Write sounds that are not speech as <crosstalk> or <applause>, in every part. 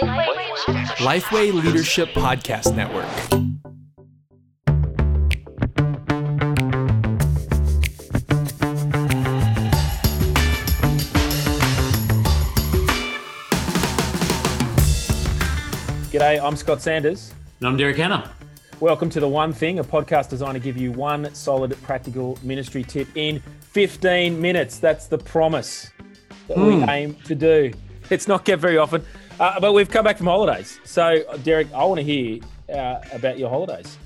Lifeway Leadership Podcast Network. G'day, I'm Scott Sanders. And I'm Derek Hanna. Welcome to The One Thing, a podcast designed to give you one solid practical ministry tip in 15 minutes. That's the promise that we Hmm. aim to do. It's not kept very often, uh, but we've come back from holidays. So, Derek, I want to hear uh, about your holidays.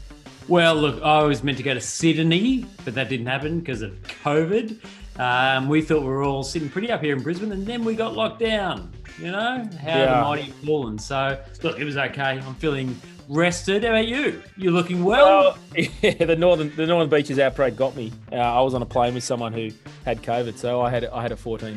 Well, look, I was meant to go to Sydney, but that didn't happen because of COVID. Um, we thought we were all sitting pretty up here in Brisbane, and then we got locked down. You know how Yeah. the mighty have fallen. So, look, it was okay. I'm feeling rested. How about you? You're looking well? Well, <laughs> yeah, the northern the Northern Beaches outbreak got me. Uh, I was on a plane with someone who had COVID, so I had I had a 14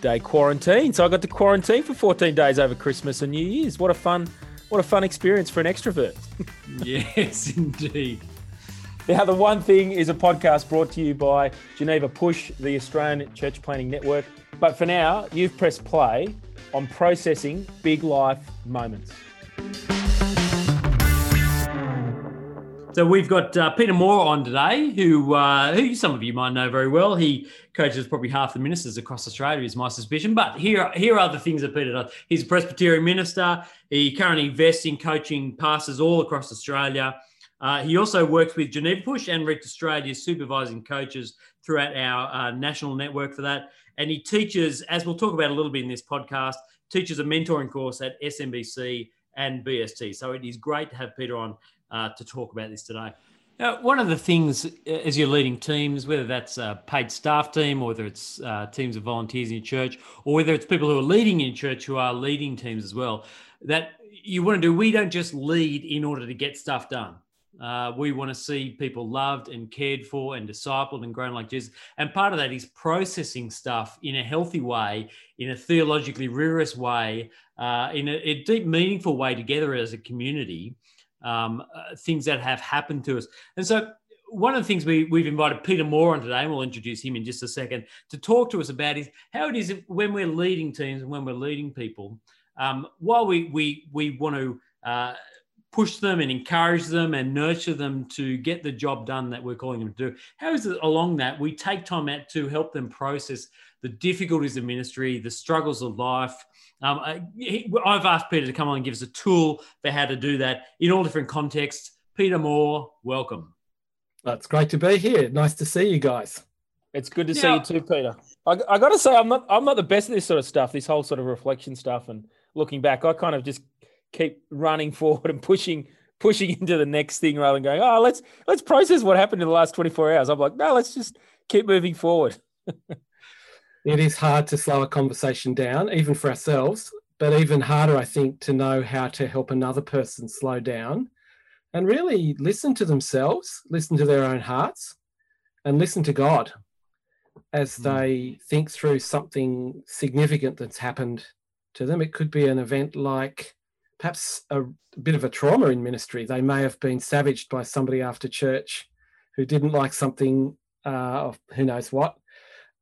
day quarantine. So I got to quarantine for 14 days over Christmas and New Year's. What a fun what a fun experience for an extrovert. <laughs> yes, indeed. Now, the one thing is a podcast brought to you by Geneva Push, the Australian Church Planting Network. But for now, you've pressed play on processing big life moments. So we've got uh, Peter Moore on today, who uh, who some of you might know very well. He coaches probably half the ministers across Australia, is my suspicion. But here, here are the things that Peter does. He's a Presbyterian minister. He currently invests in coaching pastors all across Australia. Uh, he also works with Geneva Push and Reach Australia, supervising coaches throughout our uh, national network for that. And he teaches, as we'll talk about a little bit in this podcast, teaches a mentoring course at SMBC and BST. So it is great to have Peter on uh, to talk about this today. Now, one of the things uh, as you're leading teams, whether that's a paid staff team or whether it's uh, teams of volunteers in your church, or whether it's people who are leading in church who are leading teams as well, that you want to do, we don't just lead in order to get stuff done. Uh, we want to see people loved and cared for and discipled and grown like Jesus. And part of that is processing stuff in a healthy way, in a theologically rigorous way, uh, in a, a deep, meaningful way together as a community um, uh, things that have happened to us. And so, one of the things we, we've invited Peter Moore on today, and we'll introduce him in just a second, to talk to us about is how it is when we're leading teams and when we're leading people. Um, while we we we want to uh, push them and encourage them and nurture them to get the job done that we're calling them to do, how is it along that we take time out to help them process the difficulties of ministry, the struggles of life. Um, I, have asked Peter to come on and give us a tool for how to do that in all different contexts. Peter Moore, welcome. That's great to be here. Nice to see you guys. It's good to see you too, Peter. I, I got to say, I'm not I'm not the best at this sort of stuff. This whole sort of reflection stuff and looking back, I kind of just keep running forward and pushing pushing into the next thing rather than going, oh, let's let's process what happened in the last 24 hours. I'm like, no, let's just keep moving forward. <laughs> It is hard to slow a conversation down, even for ourselves, but even harder, I think, to know how to help another person slow down and really listen to themselves, listen to their own hearts, and listen to God as Mm. they think through something significant that's happened to them. It could be an event like perhaps a bit of a trauma in ministry. They may have been savaged by somebody after church who didn't like something, uh, of who knows what,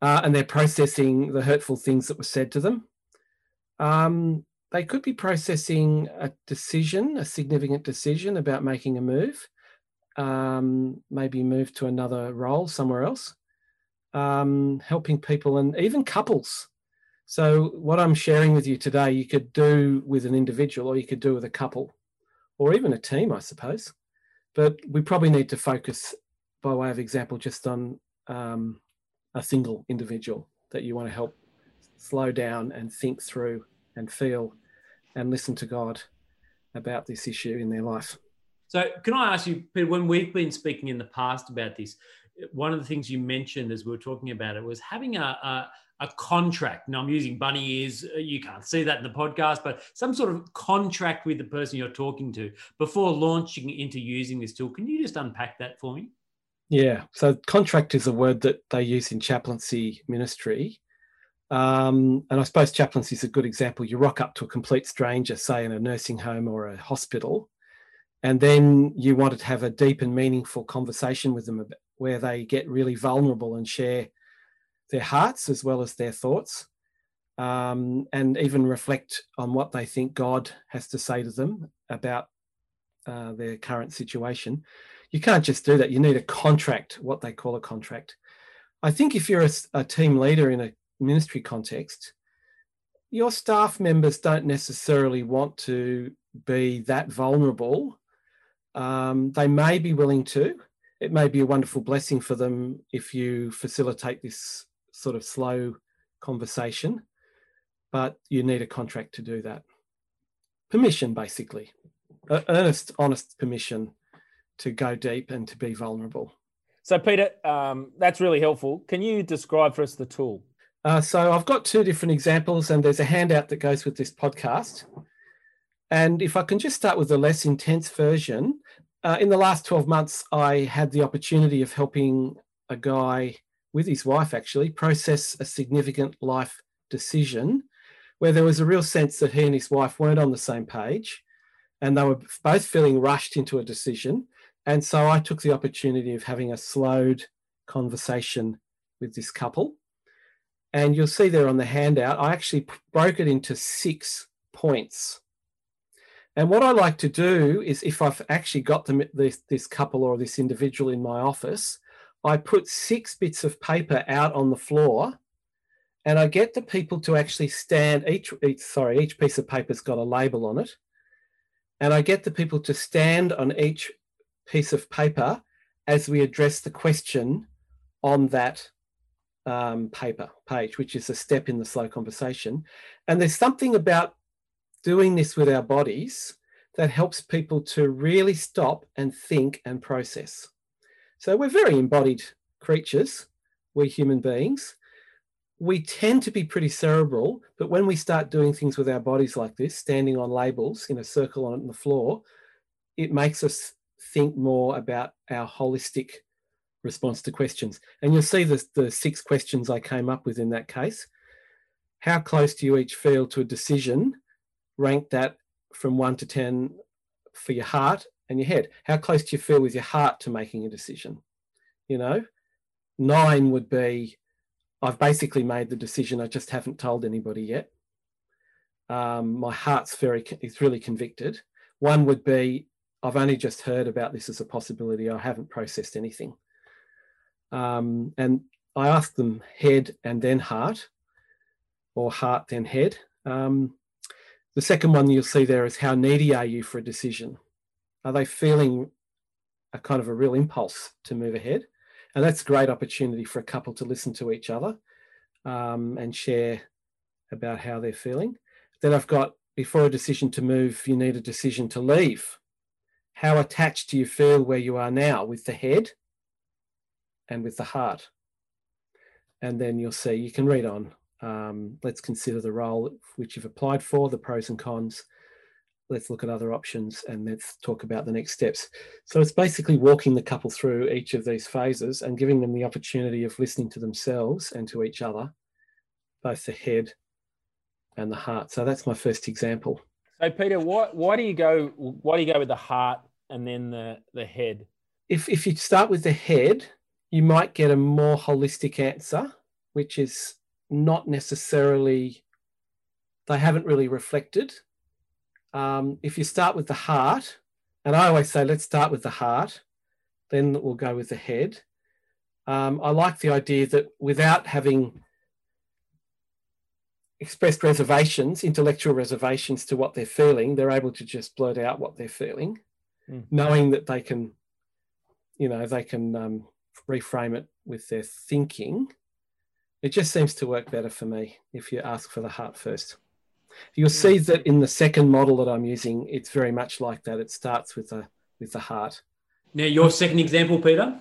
uh, and they're processing the hurtful things that were said to them. Um, they could be processing a decision, a significant decision about making a move, um, maybe move to another role somewhere else, um, helping people and even couples. So, what I'm sharing with you today, you could do with an individual or you could do with a couple or even a team, I suppose. But we probably need to focus, by way of example, just on um, a single individual that you want to help slow down and think through and feel and listen to God about this issue in their life. So, can I ask you, Peter, when we've been speaking in the past about this, one of the things you mentioned as we were talking about it was having a, a, a contract. Now, I'm using bunny ears. You can't see that in the podcast, but some sort of contract with the person you're talking to before launching into using this tool. Can you just unpack that for me? Yeah. So contract is a word that they use in chaplaincy ministry. Um, and I suppose chaplaincy is a good example. You rock up to a complete stranger, say in a nursing home or a hospital, and then you want to have a deep and meaningful conversation with them where they get really vulnerable and share their hearts as well as their thoughts. um, and even reflect on what they think God has to say to them about uh, their current situation. You can't just do that. You need a contract, what they call a contract. I think if you're a, a team leader in a ministry context, your staff members don't necessarily want to be that vulnerable. Um, they may be willing to. It may be a wonderful blessing for them if you facilitate this sort of slow conversation, but you need a contract to do that. Permission, basically, earnest, honest permission to go deep and to be vulnerable. So, Peter, um, that's really helpful. Can you describe for us the tool? Uh, so, I've got two different examples, and there's a handout that goes with this podcast. And if I can just start with the less intense version, uh, in the last 12 months, I had the opportunity of helping a guy with his wife actually process a significant life decision where there was a real sense that he and his wife weren't on the same page and they were both feeling rushed into a decision. And so I took the opportunity of having a slowed conversation with this couple. And you'll see there on the handout, I actually broke it into six points. And what I like to do is if I've actually got them, this, this couple or this individual in my office, I put six bits of paper out on the floor and I get the people to actually stand each, each sorry, each piece of paper's got a label on it. And I get the people to stand on each piece of paper as we address the question on that um, paper page, which is a step in the slow conversation. And there's something about doing this with our bodies that helps people to really stop and think and process. So we're very embodied creatures, we human beings. We tend to be pretty cerebral, but when we start doing things with our bodies like this, standing on labels in a circle on the floor, it makes us think more about our holistic response to questions. And you'll see the, the six questions I came up with in that case. How close do you each feel to a decision? Rank that from one to 10 for your heart and your head. How close do you feel with your heart to making a decision? You know, nine would be I've basically made the decision. I just haven't told anybody yet. Um, my heart's very, it's really convicted. One would be I've only just heard about this as a possibility. I haven't processed anything. Um, and I asked them head and then heart, or heart then head. Um, the second one you'll see there is how needy are you for a decision? Are they feeling a kind of a real impulse to move ahead? And that's a great opportunity for a couple to listen to each other um, and share about how they're feeling. Then I've got before a decision to move, you need a decision to leave. How attached do you feel where you are now with the head and with the heart? And then you'll see, you can read on. Um, let's consider the role which you've applied for, the pros and cons, let's look at other options and let's talk about the next steps. So it's basically walking the couple through each of these phases and giving them the opportunity of listening to themselves and to each other, both the head and the heart. So that's my first example. So Peter, why why do you go why do you go with the heart and then the the head? If if you start with the head, you might get a more holistic answer, which is not necessarily they haven't really reflected um, if you start with the heart, and I always say, let's start with the heart, then we'll go with the head. Um, I like the idea that without having expressed reservations, intellectual reservations to what they're feeling, they're able to just blurt out what they're feeling, mm. knowing that they can, you know, they can um, reframe it with their thinking. It just seems to work better for me if you ask for the heart first. You'll see that in the second model that I'm using, it's very much like that. It starts with the with the heart. Now, your second example, Peter.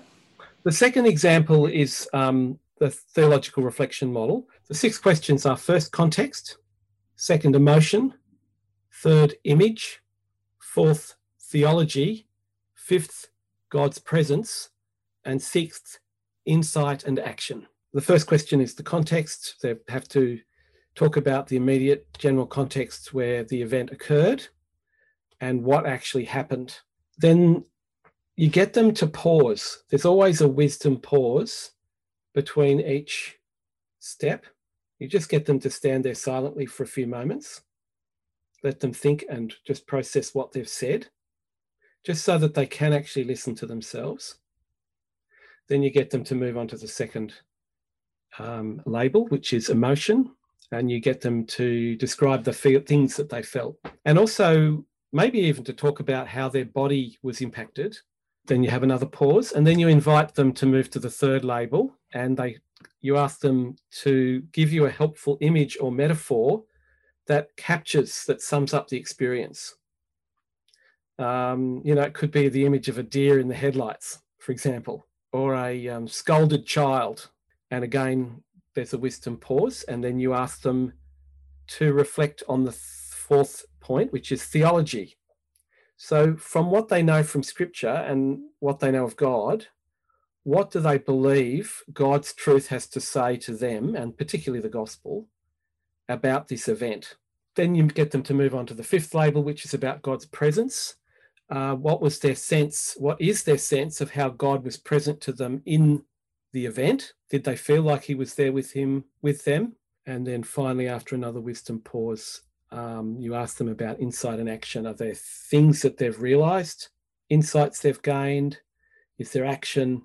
The second example is um, the theological reflection model. The six questions are first context, second emotion, third image, fourth theology, fifth God's presence, and sixth insight and action. The first question is the context. They have to talk about the immediate general context where the event occurred and what actually happened. Then you get them to pause. There's always a wisdom pause between each step. You just get them to stand there silently for a few moments, let them think and just process what they've said, just so that they can actually listen to themselves. Then you get them to move on to the second um, label, which is emotion, and you get them to describe the feel, things that they felt, and also maybe even to talk about how their body was impacted. Then you have another pause, and then you invite them to move to the third label, and they you ask them to give you a helpful image or metaphor that captures that sums up the experience. Um, you know, it could be the image of a deer in the headlights, for example, or a um, scolded child. And again, there's a wisdom pause, and then you ask them to reflect on the fourth point, which is theology. So, from what they know from scripture and what they know of God, what do they believe God's truth has to say to them, and particularly the gospel, about this event? Then you get them to move on to the fifth label, which is about God's presence. Uh, what was their sense? What is their sense of how God was present to them in the event? Did they feel like He was there with him, with them? And then finally, after another wisdom pause, um, you ask them about insight and action. Are there things that they've realized, insights they've gained? Is there action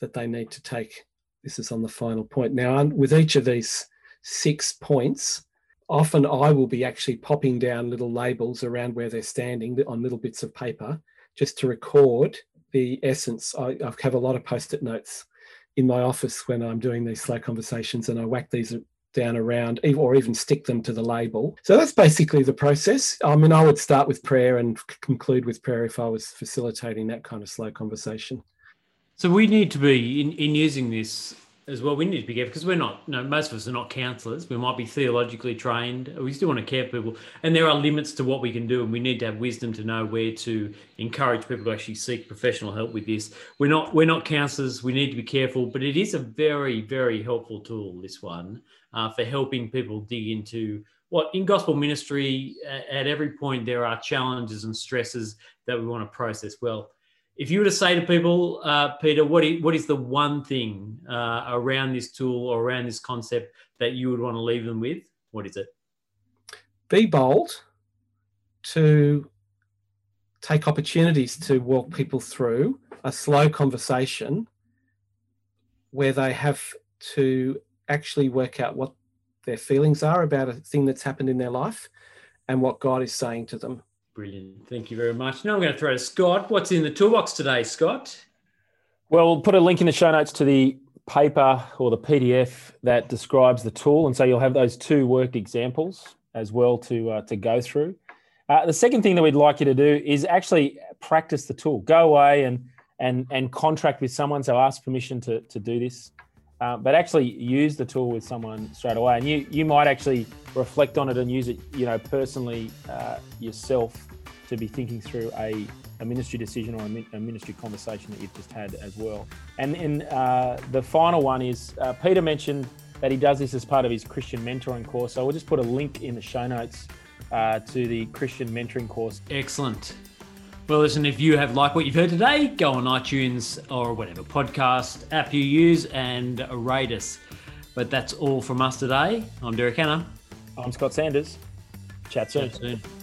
that they need to take? This is on the final point. Now, with each of these six points, often I will be actually popping down little labels around where they're standing on little bits of paper just to record the essence. I, I have a lot of post it notes in my office when I'm doing these slow conversations and I whack these down around or even stick them to the label. So that's basically the process. I mean, I would start with prayer and conclude with prayer if I was facilitating that kind of slow conversation. So we need to be in, in using this as well. We need to be careful because we're not. You know, most of us are not counsellors. We might be theologically trained. We still want to care for people, and there are limits to what we can do, and we need to have wisdom to know where to encourage people to actually seek professional help with this. We're not. We're not counsellors. We need to be careful, but it is a very, very helpful tool. This one uh, for helping people dig into what in gospel ministry at every point there are challenges and stresses that we want to process well if you were to say to people uh, peter what is, what is the one thing uh, around this tool or around this concept that you would want to leave them with what is it be bold to take opportunities to walk people through a slow conversation where they have to actually work out what their feelings are about a thing that's happened in their life and what God is saying to them. Brilliant. Thank you very much. Now I'm going to throw to Scott. What's in the toolbox today, Scott? Well, we'll put a link in the show notes to the paper or the PDF that describes the tool. And so you'll have those two worked examples as well to, uh, to go through. Uh, the second thing that we'd like you to do is actually practice the tool. Go away and and and contract with someone. So ask permission to to do this. Uh, but actually use the tool with someone straight away. And you you might actually reflect on it and use it, you know, personally uh, yourself to be thinking through a, a ministry decision or a, a, ministry conversation that you've just had as well. And in uh, the final one is uh, Peter mentioned that he does this as part of his Christian mentoring course. So we'll just put a link in the show notes uh, to the Christian mentoring course. Excellent. Well, listen, if you have liked what you've heard today, go on iTunes or whatever podcast app you use and rate us. But that's all from us today. I'm Derek Hanna. I'm Scott Sanders. Chat soon. Chat soon.